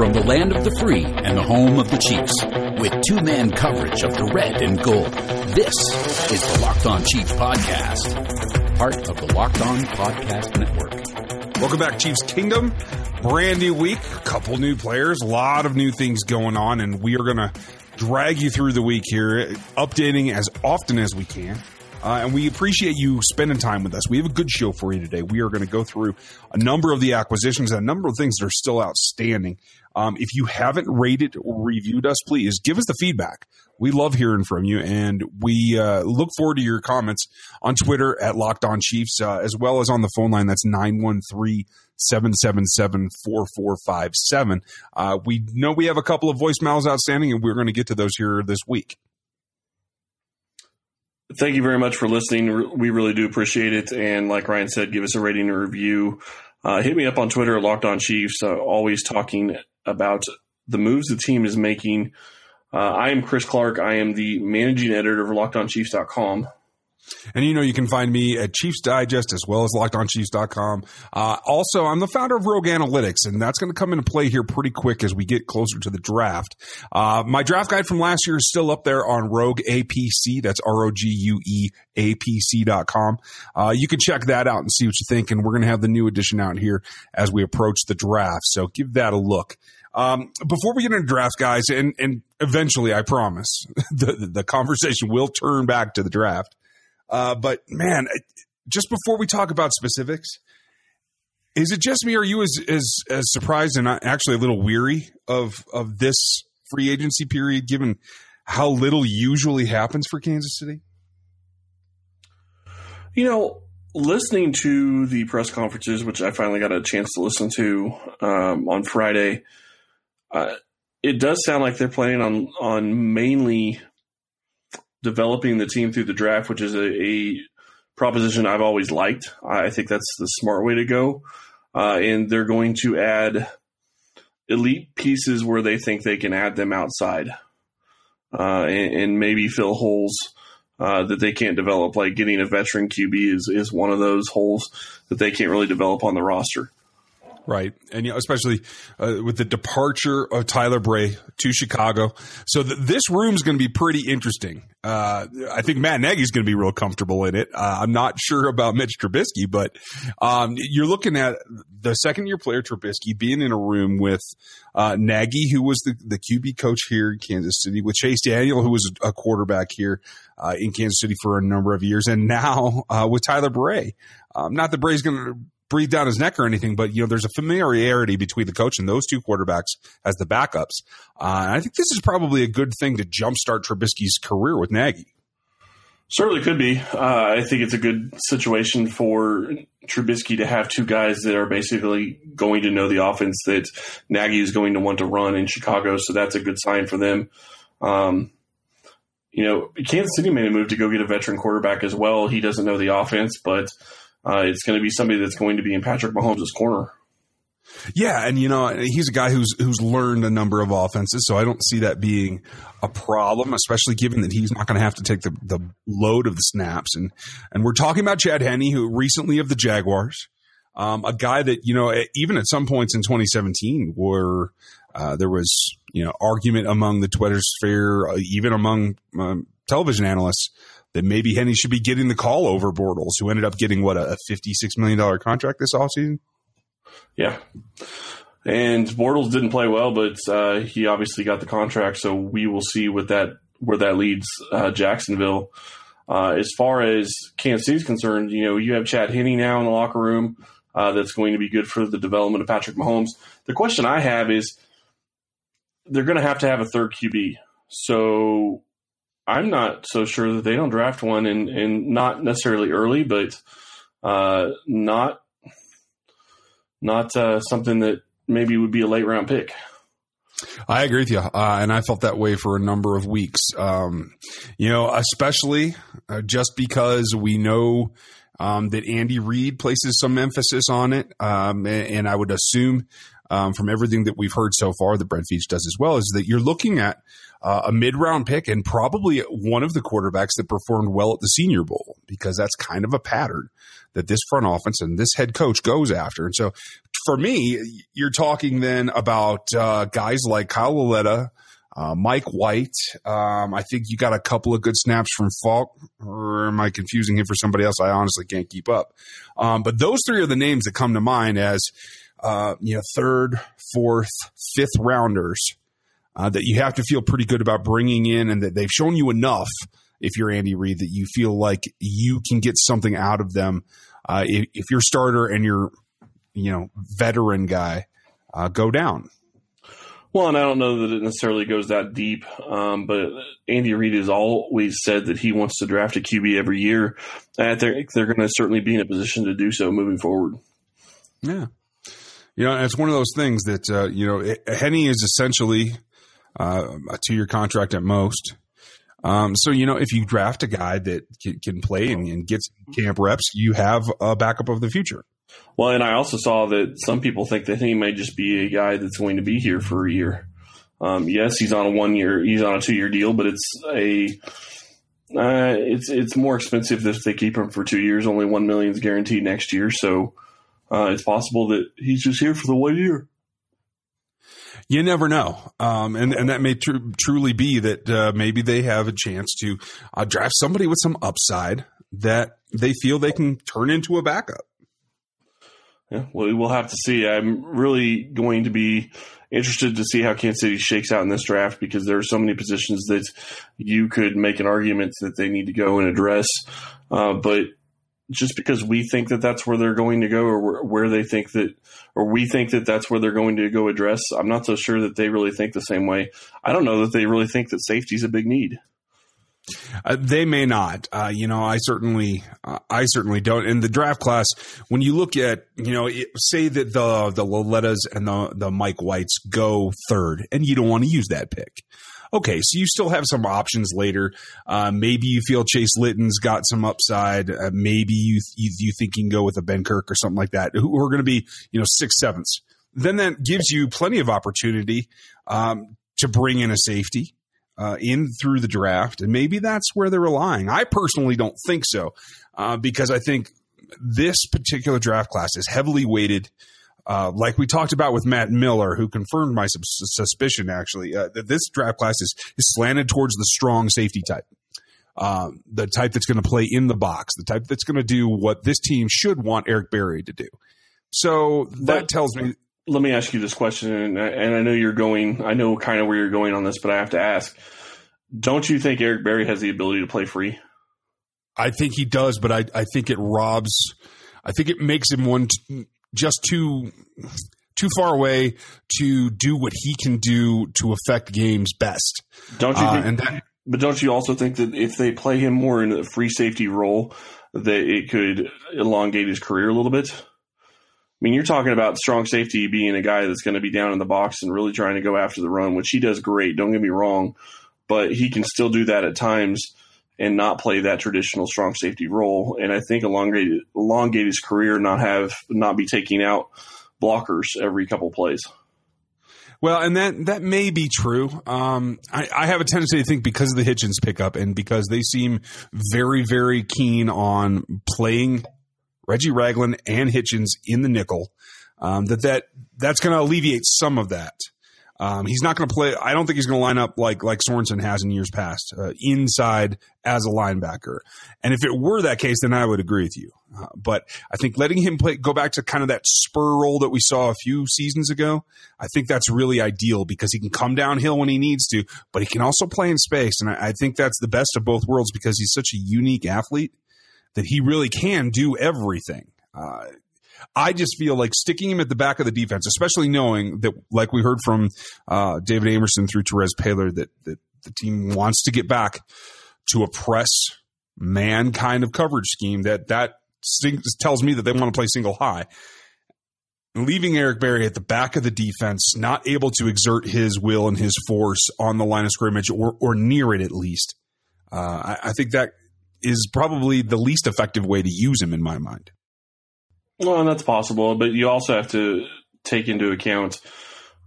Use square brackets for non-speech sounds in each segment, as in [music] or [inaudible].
From the land of the free and the home of the Chiefs, with two man coverage of the red and gold, this is the Locked On Chiefs Podcast, part of the Locked On Podcast Network. Welcome back, Chiefs Kingdom. Brand new week, a couple new players, a lot of new things going on, and we are going to drag you through the week here, updating as often as we can. Uh, and we appreciate you spending time with us. We have a good show for you today. We are going to go through a number of the acquisitions and a number of things that are still outstanding. Um, if you haven't rated or reviewed us, please give us the feedback. We love hearing from you, and we uh, look forward to your comments on Twitter at Locked On Chiefs, uh, as well as on the phone line. That's 913 777 4457. Uh, we know we have a couple of voicemails outstanding, and we're going to get to those here this week. Thank you very much for listening. We really do appreciate it. And like Ryan said, give us a rating and review. Uh, hit me up on Twitter, at Locked On Chiefs. Uh, always talking about the moves the team is making. Uh, I am Chris Clark. I am the managing editor of LockedOnChiefs.com. And you know, you can find me at Chiefs Digest as well as lockedonchiefs.com. Uh, also, I'm the founder of Rogue Analytics, and that's going to come into play here pretty quick as we get closer to the draft. Uh, my draft guide from last year is still up there on Rogue APC. That's R O G U E A P C.com. Uh, you can check that out and see what you think. And we're going to have the new edition out here as we approach the draft. So give that a look. Um, before we get into draft, guys, and, and eventually, I promise, [laughs] the, the conversation will turn back to the draft. Uh, but man, just before we talk about specifics, is it just me? Or are you as as, as surprised and actually a little weary of of this free agency period, given how little usually happens for Kansas City? You know, listening to the press conferences, which I finally got a chance to listen to um, on Friday, uh, it does sound like they're planning on on mainly developing the team through the draft, which is a, a proposition I've always liked. I think that's the smart way to go. Uh, and they're going to add elite pieces where they think they can add them outside uh, and, and, maybe fill holes uh, that they can't develop. Like getting a veteran QB is, is one of those holes that they can't really develop on the roster. Right. And you know, especially uh, with the departure of Tyler Bray to Chicago. So th- this room's going to be pretty interesting. Uh, I think Matt Nagy's going to be real comfortable in it. Uh, I'm not sure about Mitch Trubisky, but um, you're looking at the second year player Trubisky being in a room with uh, Nagy, who was the, the QB coach here in Kansas City, with Chase Daniel, who was a quarterback here uh, in Kansas City for a number of years, and now uh, with Tyler Bray. Um, not that Bray's going to breathe down his neck or anything, but you know, there's a familiarity between the coach and those two quarterbacks as the backups. Uh, and I think this is probably a good thing to jumpstart Trubisky's career with Nagy. Certainly could be. Uh, I think it's a good situation for Trubisky to have two guys that are basically going to know the offense that Nagy is going to want to run in Chicago. So that's a good sign for them. Um, you know, Kansas City made a move to go get a veteran quarterback as well. He doesn't know the offense, but uh, it's going to be somebody that's going to be in Patrick Mahomes' corner. Yeah, and you know he's a guy who's who's learned a number of offenses, so I don't see that being a problem, especially given that he's not going to have to take the, the load of the snaps. And and we're talking about Chad Henne, who recently of the Jaguars, um, a guy that you know even at some points in 2017 where uh, there was you know argument among the Twitter sphere, uh, even among um, television analysts that maybe Henne should be getting the call over Bortles, who ended up getting what a $56 million contract this offseason. Yeah. And Bortles didn't play well, but uh, he obviously got the contract. So we will see what that where that leads uh, Jacksonville. Uh, as far as Kansas City's concerned, you know, you have Chad Henne now in the locker room. Uh, that's going to be good for the development of Patrick Mahomes. The question I have is they're going to have to have a third QB. So I'm not so sure that they don't draft one, and and not necessarily early, but uh, not not uh, something that maybe would be a late round pick. I agree with you, uh, and I felt that way for a number of weeks. Um, you know, especially uh, just because we know um, that Andy Reid places some emphasis on it, um, and, and, I would assume um, from everything that we've heard so far that Brett Veach does as well is that you're looking at uh, a mid round pick and probably one of the quarterbacks that performed well at the Senior Bowl because that's kind of a pattern that this front office and this head coach goes after. And so for me, you're talking then about uh, guys like Kyle Lauletta, uh, Mike White. Um, I think you got a couple of good snaps from Falk, or am I confusing him for somebody else? I honestly can't keep up. Um, but those three are the names that come to mind as uh, you know third, fourth, fifth rounders uh, that you have to feel pretty good about bringing in, and that they've shown you enough. If you're Andy Reid, that you feel like you can get something out of them. Uh, if, if your starter and your you know veteran guy uh, go down. Well, and I don't know that it necessarily goes that deep, um, but Andy Reid has always said that he wants to draft a QB every year. I think they're going to certainly be in a position to do so moving forward. Yeah, you know, it's one of those things that uh, you know Henne is essentially uh, a two-year contract at most. Um, so you know, if you draft a guy that can, can play and, and gets camp reps, you have a backup of the future. Well, and I also saw that some people think that he may just be a guy that's going to be here for a year. Um, yes, he's on a one year, he's on a two year deal, but it's a uh, it's it's more expensive if they keep him for two years. Only one million is guaranteed next year, so uh, it's possible that he's just here for the one year. You never know, um, and and that may tr- truly be that uh, maybe they have a chance to uh, draft somebody with some upside that they feel they can turn into a backup. Yeah, well, we'll have to see. I'm really going to be interested to see how Kansas City shakes out in this draft because there are so many positions that you could make an argument that they need to go and address. Uh, but just because we think that that's where they're going to go or where they think that, or we think that that's where they're going to go address, I'm not so sure that they really think the same way. I don't know that they really think that safety is a big need. Uh, they may not. Uh, you know, I certainly, uh, I certainly don't. In the draft class, when you look at, you know, it, say that the the Laulettas and the the Mike Whites go third, and you don't want to use that pick. Okay, so you still have some options later. Uh, maybe you feel Chase Litton's got some upside. Uh, maybe you, you, you think you can go with a Benkert or something like that, who are going to be you know six sevenths. Then that gives you plenty of opportunity um, to bring in a safety uh, in through the draft, and maybe that's where they're relying. I personally don't think so, uh, because I think this particular draft class is heavily weighted. Uh, like we talked about with Matt Miller, who confirmed my suspicion actually uh, that this draft class is, is slanted towards the strong safety type. Um, the type that's going to play in the box, the type that's going to do what this team should want Eric Berry to do. So that but, tells me let me ask you this question, and, and I know you're going, I know kind of where you're going on this, but I have to ask: Don't you think Eric Berry has the ability to play free? I think he does, but I, I think it robs. I think it makes him one t- just too too far away to do what he can do to affect games best. Don't you? Uh, think, and that, but don't you also think that if they play him more in a free safety role, that it could elongate his career a little bit? I mean, you're talking about strong safety being a guy that's going to be down in the box and really trying to go after the run, which he does great. Don't get me wrong, but he can still do that at times and not play that traditional strong safety role. And I think elongate elongate his career, not have not be taking out blockers every couple plays. Well, and that that may be true. Um, I, I, have a tendency to think because of the Hitchens pickup and because they seem very, very keen on playing Reggie Ragland and Hitchens in the nickel. Um, that that that's going to alleviate some of that. Um, he's not going to play. I don't think he's going to line up like like Sorensen has in years past, uh, inside as a linebacker. And if it were that case, then I would agree with you. Uh, but I think letting him play, go back to kind of that spur role that we saw a few seasons ago, I think that's really ideal because he can come downhill when he needs to, but he can also play in space. And I, I think that's the best of both worlds because he's such a unique athlete that he really can do everything. Uh, I just feel like sticking him at the back of the defense, especially knowing that, like we heard from uh, David Amerson through Terez Paylor, that, that the team wants to get back to a press man kind of coverage scheme. That that tells me that they want to play single high. Leaving Eric Berry at the back of the defense, not able to exert his will and his force on the line of scrimmage or, or near it at least. Uh, I, I think that is probably the least effective way to use him in my mind. Well, that's possible, but you also have to take into account,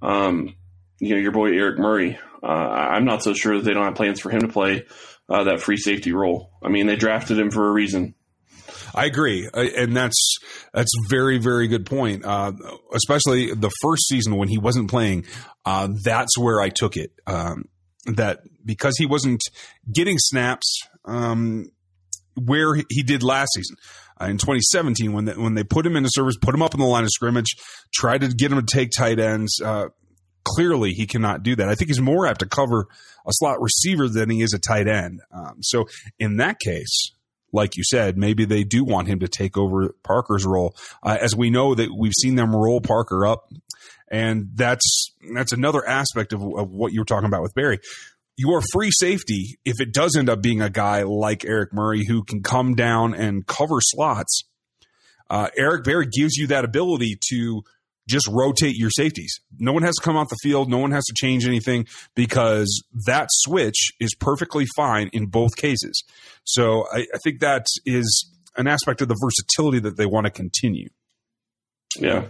um, you know, your boy Eric Murray. Uh, I'm not so sure that they don't have plans for him to play uh, that free safety role. I mean, they drafted him for a reason. I agree, uh, and that's that's very very good point. Uh, especially the first season when he wasn't playing, uh, that's where I took it. Um, that because he wasn't getting snaps um, where he did last season. Uh, in 2017, when they, when they put him into service, put him up in the line of scrimmage, tried to get him to take tight ends. Uh, clearly, he cannot do that. I think he's more apt to cover a slot receiver than he is a tight end. Um, so in that case, like you said, maybe they do want him to take over Parker's role, uh, as we know that we've seen them roll Parker up, and that's that's another aspect of, of what you were talking about with Berry your free safety, if it does end up being a guy like Eric Murray who can come down and cover slots, uh, Eric Berry gives you that ability to just rotate your safeties. No one has to come off the field. No one has to change anything because that switch is perfectly fine in both cases. So I, I think that is an aspect of the versatility that they want to continue. Yeah.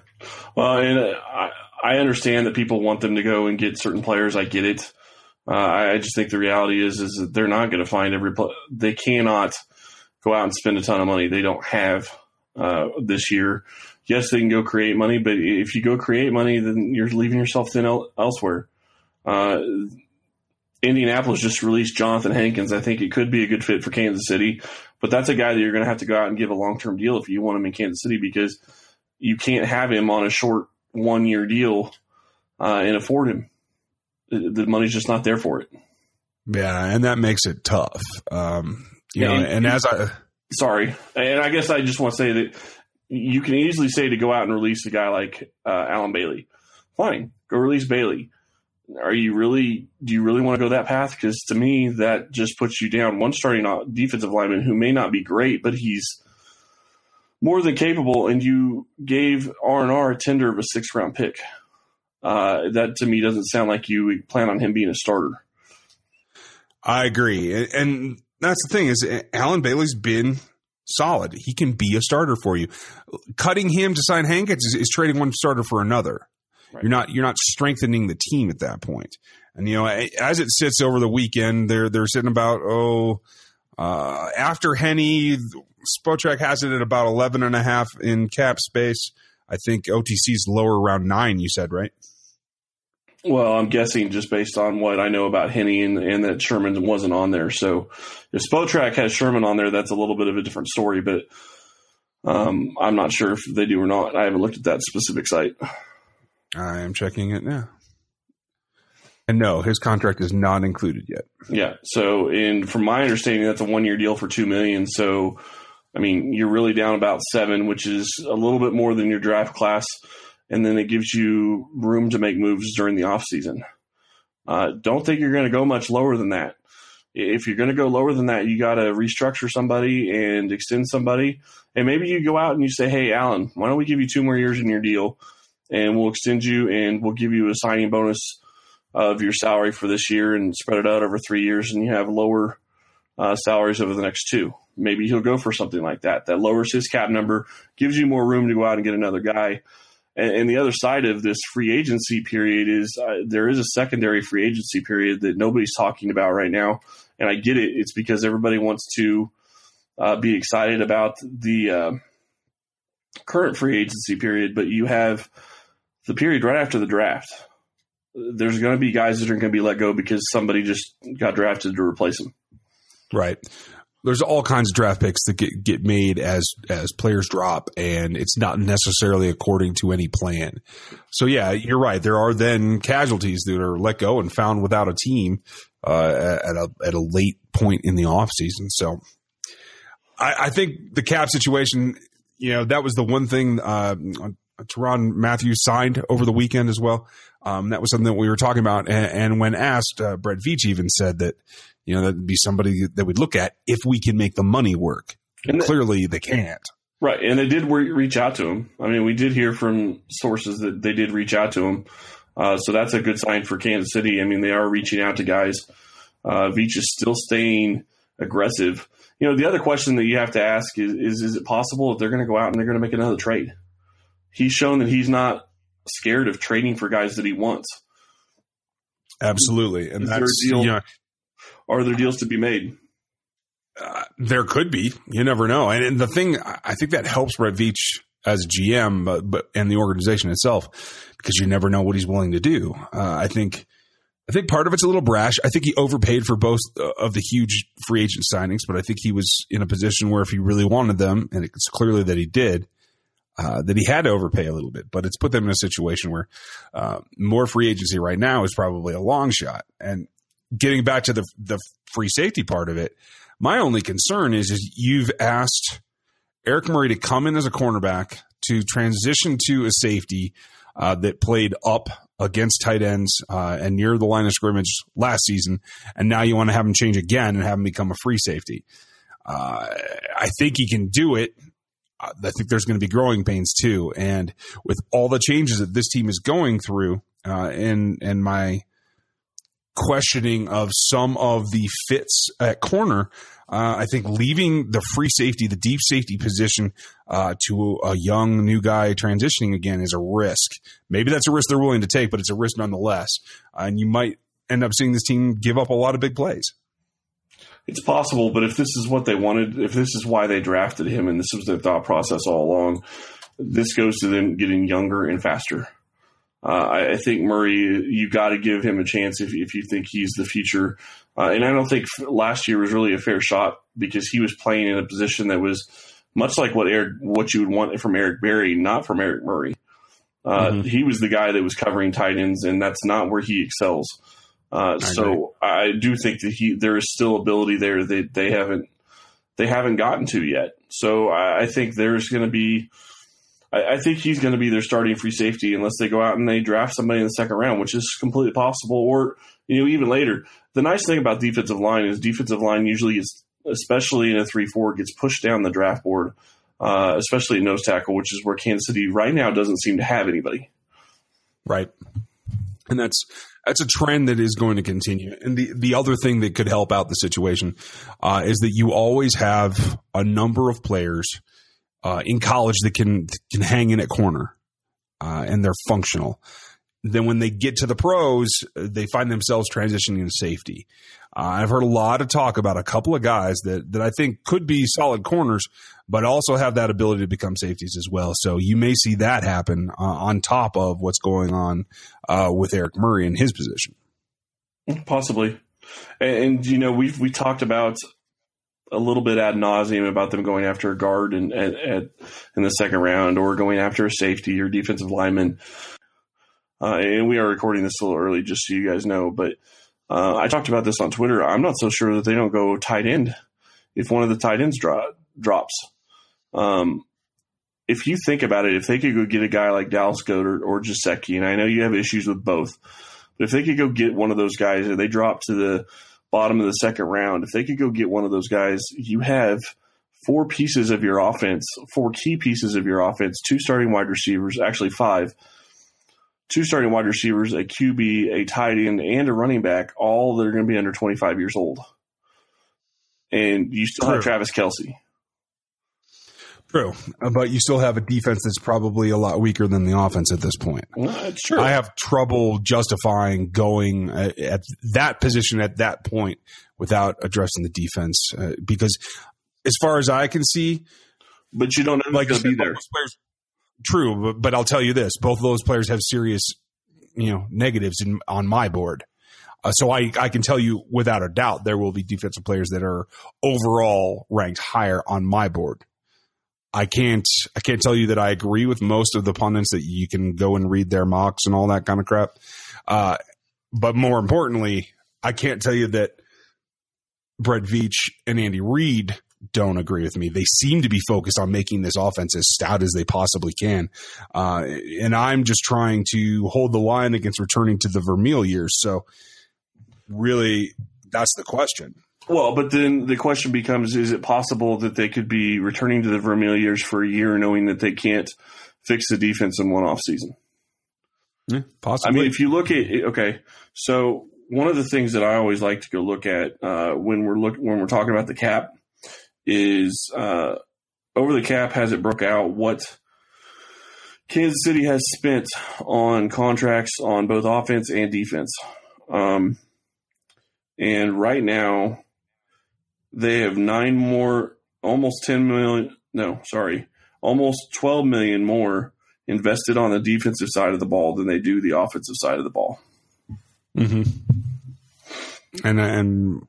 Well, and I, I understand that people want them to go and get certain players. I get it. Uh, I just think the reality is is that they're not going to find every. Pl- they cannot go out and spend a ton of money. They don't have uh, this year. Yes, they can go create money, but if you go create money, then you're leaving yourself thin el- elsewhere. Uh, Indianapolis just released Johnathan Hankins. I think it could be a good fit for Kansas City, but that's a guy that you're going to have to go out and give a long term deal if you want him in Kansas City because you can't have him on a short one year deal uh, and afford him the money's just not there for it. Yeah, and that makes it tough. Um, you know, and, as I sorry, and I guess I just want to say that you can easily say to go out and release a guy like uh, Allen Bailey. Fine, go release Bailey. Are you really? Do you really want to go that path? Because to me, that just puts you down one starting defensive lineman who may not be great, but he's more than capable. And you gave R and R a tender of a sixth round pick. Uh, that to me doesn't sound like you plan on him being a starter. I agree, and that's the thing is Allen Bailey's been solid. He can be a starter for you. Cutting him to sign Hankins is, is trading one starter for another. Right. You're not you're not strengthening the team at that point. And you know, as it sits over the weekend, they're they're sitting about oh uh, after Henne, Spotrac has it at about 11 and a half in cap space. I think OTC's lower around nine. You said right? Well, I'm guessing just based on what I know about Henne and, and that Sherman wasn't on there. So if Spotrac has Sherman on there, that's a little bit of a different story. But um, I'm not sure if they do or not. I haven't looked at that specific site. I am checking it now. And no, his contract is not included yet. Yeah. So, in from my understanding, that's a one year deal for two million. So, I mean, you're really down about seven, which is a little bit more than your draft class and then it gives you room to make moves during the offseason. Uh, don't think you're going to go much lower than that. If you're going to go lower than that, you got to restructure somebody and extend somebody. And maybe you go out and you say, hey, Allen, why don't we give you two more years in your deal and we'll extend you and we'll give you a signing bonus of your salary for this year and spread it out over three years and you have lower uh, salaries over the next two. Maybe he'll go for something like that. That lowers his cap number, gives you more room to go out and get another guy. And, and the other side of this free agency period is uh, there is a secondary free agency period that nobody's talking about right now. And I get it. It's because everybody wants to uh, be excited about the uh, current free agency period, but you have the period right after the draft. There's going to be guys that are going to be let go because somebody just got drafted to replace them. Right there's all kinds of draft picks that get, get made as as players drop and it's not necessarily according to any plan. So yeah, you're right. There are then casualties that are let go and found without a team uh, at a at a late point in the off season. So I, I think the cap situation, you know, that was the one thing uh, Tyrann Mathieu signed over the weekend as well. Um, that was something that we were talking about. And, and when asked, uh, Brett Veach even said that you know, that'd be somebody that we'd look at if we can make the money work. And clearly, they can't. Right, and they did reach out to him. I mean, we did hear from sources that they did reach out to him, uh, so that's a good sign for Kansas City. I mean, they are reaching out to guys. Uh, Veach is still staying aggressive. You know, the other question that you have to ask is: Is, is it possible that they're going to go out and they're going to make another trade? He's shown that he's not scared of trading for guys that he wants. Absolutely, and that's you know, are there deals to be made? uh, there could be. You never know. And, and, the thing, I think that helps Veach as GM, but, but and the organization itself, because you never know what he's willing to do. Uh, I think. I think part of it's a little brash. I think he overpaid for both uh, of the huge free agent signings, but I think he was in a position where if he really wanted them, and it's clearly that he did, uh, that he had to overpay a little bit. But it's put them in a situation where uh, more free agency right now is probably a long shot. And getting back to the the free safety part of it, my only concern is is you've asked Eric Murray to come in as a cornerback to transition to a safety uh, that played up against tight ends uh, and near the line of scrimmage last season, and now you want to have him change again and have him become a free safety. Uh, I think he can do it. I think there's going to be growing pains too, and with all the changes that this team is going through, uh, and and my questioning of some of the fits at corner. Uh, I think leaving the free safety, the deep safety position uh, to a young new guy transitioning again is a risk. Maybe that's a risk they're willing to take, but it's a risk nonetheless. Uh, and you might end up seeing this team give up a lot of big plays. It's possible, but if this is what they wanted, if this is why they drafted him and this was their thought process all along, this goes to them getting younger and faster. Uh, I, I, think Murray, you got to give him a chance if, if you think he's the future. Uh, and I don't think last year was really a fair shot because he was playing in a position that was much like what Eric, what you would want from Eric Berry, not from Eric Murray. Uh, mm-hmm. He was the guy that was covering tight ends, and that's not where he excels. Uh, I so I do think that he there is still ability there that they haven't they haven't gotten to yet. So I, I think there's going to be I, I think he's going to be their starting free safety unless they go out and they draft somebody in the second round, which is completely possible, or you know even later. The nice thing about defensive line is defensive line usually is, especially in a three four, gets pushed down the draft board, uh, especially at nose tackle, which is where Kansas City right now doesn't seem to have anybody. Right, and that's that's a trend that is going to continue. And the, the other thing that could help out the situation uh, is that you always have a number of players uh, in college that can can hang in at corner, uh, and they're functional. Then when they get to the pros, they find themselves transitioning to safety. Uh, I've heard a lot of talk about a couple of guys that that I think could be solid corners, but also have that ability to become safeties as well. So you may see that happen uh, on top of what's going on uh, with Eric Murray in his position. Possibly, and, and you know we've we talked about a little bit ad nauseum about them going after a guard in, at, at, in the second round or going after a safety or defensive lineman. Uh, and we are recording this a little early, just so you guys know. But uh, I talked about this on Twitter. I'm not so sure that they don't go tight end if one of the tight ends dro- drops. Um, if you think about it, if they could go get a guy like Dallas Goedert or Gesicki, and I know you have issues with both, but if they could go get one of those guys and they drop to the bottom of the second round, if they could go get one of those guys, you have four pieces of your offense, four key pieces of your offense, two starting wide receivers, actually five, two starting wide receivers, a QB, a tight end, and a running back, all that are going to be under 25 years old. And you still True. have Travis Kelce. True, but you still have a defense that's probably a lot weaker than the offense at this point. Well, true. I have trouble justifying going at that position at that point without addressing the defense uh, because, as far as I can see, but you don't like to be there. Players, true, but, but I'll tell you this: both of those players have serious, you know, negatives in, on my board. Uh, so I, I can tell you without a doubt there will be defensive players that are overall ranked higher on my board I can't I can't tell you that I agree with most of the pundits that you can go and read their mocks and all that kind of crap. Uh, but more importantly, I can't tell you that Brett Veach and Andy Reid don't agree with me. They seem to be focused on making this offense as stout as they possibly can. Uh, and I'm just trying to hold the line against returning to the Vermeil years. So really, that's the question. Well, but then the question becomes: Is it possible that they could be returning to the Vermeil years for a year, knowing that they can't fix the defense in one off season? Yeah, possibly. I mean, if you look at okay, so one of the things that I always like to go look at uh, when we're look when we're talking about the cap is uh, over the cap has it broke out what Kansas City has spent on contracts on both offense and defense. Um, and right now, they have nine more, almost 10 million. No, sorry, almost 12 million more invested on the defensive side of the ball than they do the offensive side of the ball. Mm-hmm. And and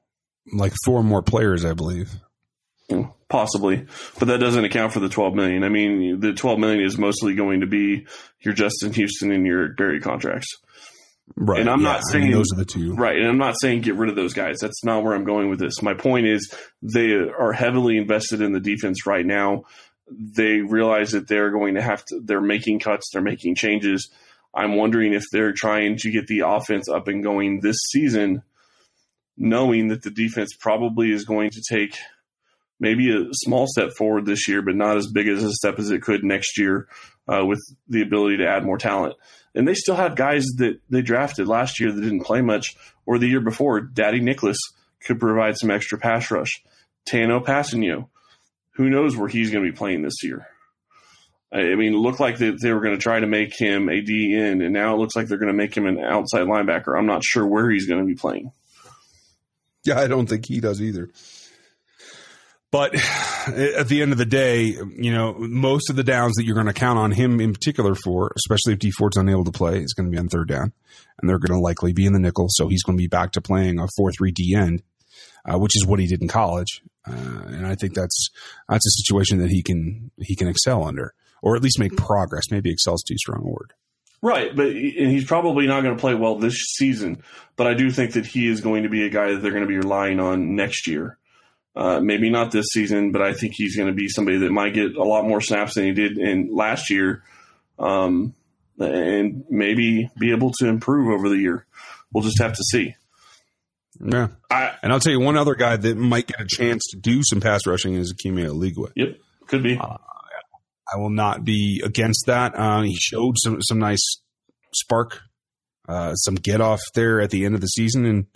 like four more players, I believe. Possibly, but that doesn't account for the 12 million. I mean, the 12 million is mostly going to be your Justin Houston and your Berry contracts. Right. And I'm yeah, not I saying mean, those are the two. Right. And I'm not saying get rid of those guys. That's not where I'm going with this. My point is they are heavily invested in the defense right now. They realize that they're going to have to, they're making cuts, they're making changes. I'm wondering if they're trying to get the offense up and going this season, knowing that the defense probably is going to take maybe a small step forward this year, but not as big as a step as it could next year uh, with the ability to add more talent. And they still have guys that they drafted last year that didn't play much, or the year before. Dadi Nicolas could provide some extra pass rush. Tanoh Kpassagnon, who knows where he's going to be playing this year? I mean, it looked like they, they were going to try to make him a DN, and now it looks like they're going to make him an outside linebacker. I'm not sure where he's going to be playing. Yeah, I don't think he does either. But at the end of the day, you know, most of the downs that you're going to count on him in particular for, especially if Dee Ford's unable to play, is going to be on third down. And they're going to likely be in the nickel. So he's going to be back to playing a 4 3 D end, uh, which is what he did in college. Uh, and I think that's that's a situation that he can he can excel under, or at least make progress. Maybe excel is too strong a word. Right, but and he's probably not going to play well this season. But I do think that he is going to be a guy that they're going to be relying on next year. Uh, maybe not this season, but I think he's going to be somebody that might get a lot more snaps than he did in last year, um, and maybe be able to improve over the year. We'll just have to see. Yeah, I, and I'll tell you one other guy that might get a chance to do some pass rushing is Ukeme Eligwe. Yep, could be. Uh, I will not be against that. Uh, he showed some some nice spark, uh, some get off there at the end of the season, and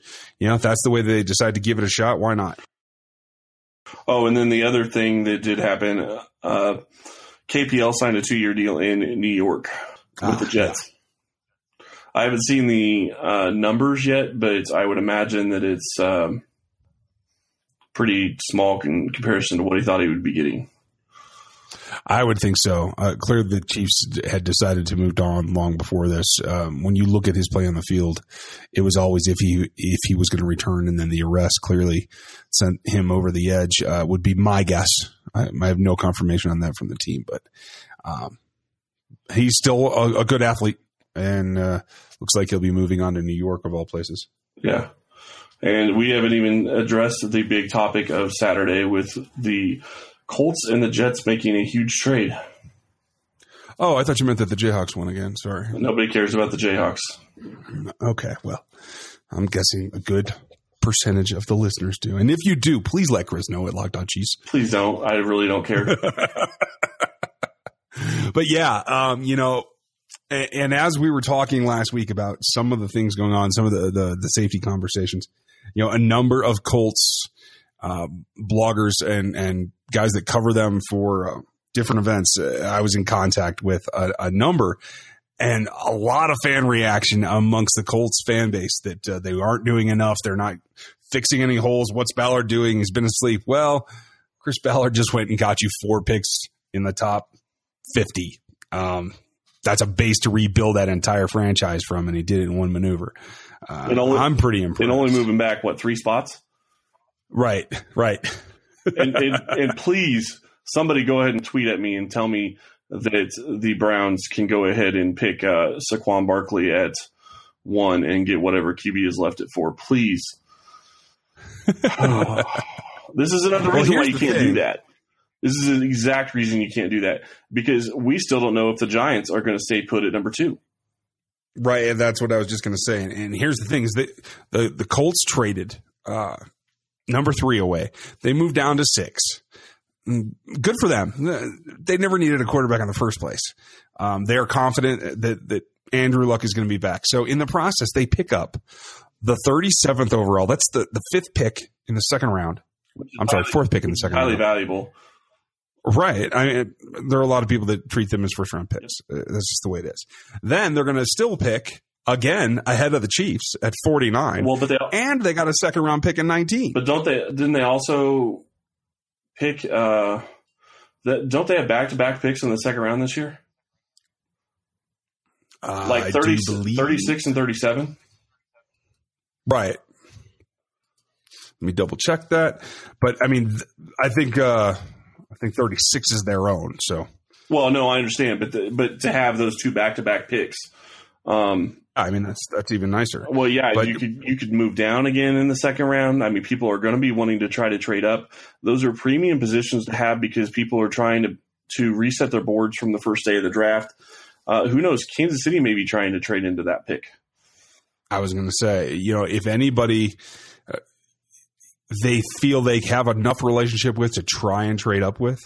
you know if that's the way they decide to give it a shot, why not? Oh, and then the other thing that did happen, uh, KPL signed a two year deal in New York with Ah, the Jets. I haven't seen the uh, numbers yet, but I would imagine that it's um, pretty small in comparison to what he thought he would be getting. I would think so. Uh, clearly, the Chiefs had decided to move on long before this. Um, when you look at his play on the field, it was always if he if he was going to return, and then the arrest clearly sent him over the edge. Uh, would be my guess. I, I have no confirmation on that from the team, but um, he's still a, a good athlete, and uh, looks like he'll be moving on to New York of all places. Yeah. And we haven't even addressed the big topic of Saturday with the Colts and the Jets making a huge trade. Oh, I thought you meant that the Jayhawks won again. Sorry. Nobody cares about the Jayhawks. Okay, well, I'm guessing a good percentage of the listeners do. And if you do, please let Chris know at Locked On Chiefs. Please don't. I really don't care. [laughs] But yeah, um, you know, and, and as we were talking last week about some of the things going on, some of the the, the safety conversations, you know, a number of Colts uh, bloggers and and guys that cover them for uh, different events. Uh, I was in contact with a, a number. And a lot of fan reaction amongst the Colts fan base that uh, they aren't doing enough. They're not fixing any holes. What's Ballard doing? He's been asleep. Well, Chris Ballard just went and got you four picks in the top 50. Um, that's a base to rebuild that entire franchise from, and he did it in one maneuver. Uh, only- I'm pretty impressed. and only moving back, what, three spots? right, right. And, and, and please, somebody go ahead and tweet at me and tell me that the Browns can go ahead and pick uh, Saquon Barkley at one and get whatever QB is left at four. Please. [sighs] this is another Well, reason why you can't thing. do that. This is the exact reason you can't do that because we still don't know if the Giants are going to stay put at number two. Right, and that's what I was just going to say. And, and here's the thing: is that the the Colts traded uh, number three away. They moved down to six. Mm, Good for them. They never needed a quarterback in the first place. Um, they are confident that that Andrew Luck is going to be back. So in the process, they pick up the 37th overall. That's the the fifth pick in the second round. I'm sorry, fourth pick in the second Highly round. valuable. Right. I mean, there are a lot of people that treat them as first round picks. Uh, That's just the way it is. Then they're going to still pick again ahead of the Chiefs at 49. Well, but they and they got a second round pick in 19. But don't they? Didn't they also pick? uh that don't they have back to back picks in the second round this year? Uh, like 30, 36 and 37? Right. Let me double check that. But I mean, I think uh, I think 36 is their own. So. Well, no, I understand, but the, but to have those two back to back picks, um, I mean that's that's even nicer. Well, yeah, but, you could you could move down again in the second round. I mean, people are going to be wanting to try to trade up. Those are premium positions to have because people are trying to to reset their boards from the first day of the draft. Uh, who knows? Kansas City may be trying to trade into that pick. I was going to say, you know, if anybody uh, they feel they have enough relationship with to try and trade up with,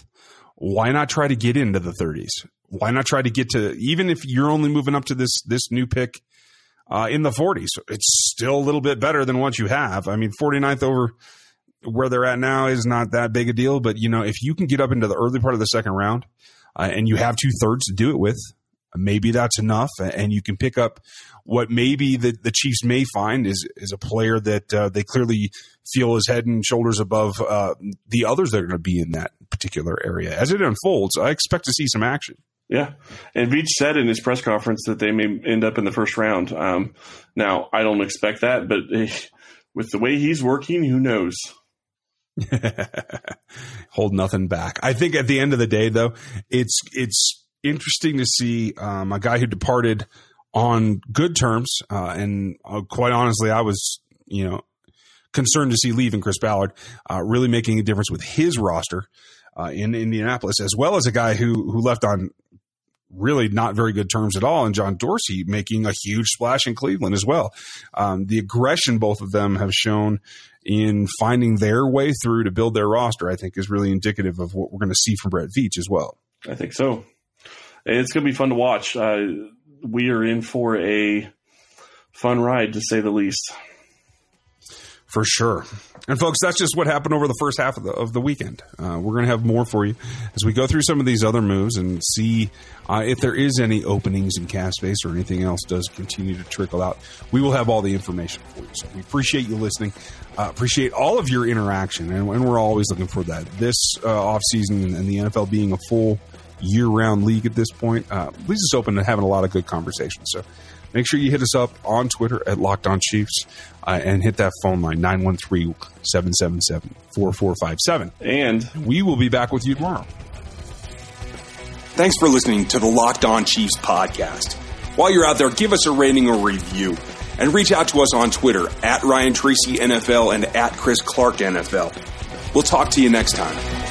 why not try to get into the 30s? Why not try to get to even if you're only moving up to this this new pick uh, in the 40s. It's still a little bit better than what you have. I mean, 49th over where they're at now is not that big a deal, but you know, if you can get up into the early part of the second round uh, and you have two thirds to do it with, maybe that's enough, and you can pick up what maybe the, the Chiefs may find is is a player that uh, they clearly feel is head and shoulders above uh, the others that are going to be in that particular area. As it unfolds, I expect to see some action. Yeah, and Veach said in his press conference that they may end up in the first round. Um, now, I don't expect that, but [laughs] with the way he's working, who knows? [laughs] Hold nothing back. I think at the end of the day, though, it's it's interesting to see um, a guy who departed on good terms, uh, and uh, quite honestly, I was you know concerned to see leaving Chris Ballard uh, really making a difference with his roster. Uh, in Indianapolis, as well as a guy who who left on really not very good terms at all, and John Dorsey making a huge splash in Cleveland as well. Um, the aggression both of them have shown in finding their way through to build their roster, I think, is really indicative of what we're going to see from Brett Veach as well. I think so. It's going to be fun to watch. Uh, we are in for a fun ride, to say the least. For sure. And folks, that's just what happened over the first half of the of the weekend. Uh, we're going to have more for you as we go through some of these other moves and see uh, if there is any openings in cap space or anything else does continue to trickle out. We will have all the information for you. So we appreciate you listening. Uh, appreciate all of your interaction, and, and, we're always looking for that. This uh, off season and the NFL being a full year round league at this point uh, leaves us open to having a lot of good conversations. So make sure you hit us up on Twitter at Locked On Chiefs uh, and hit that phone line 913 777 4457. And we will be back with you tomorrow. Thanks for listening to the Locked On Chiefs podcast. While you're out there, give us a rating or review and reach out to us on Twitter at Ryan Tracy NFL and at Chris Clark NFL. We'll talk to you next time.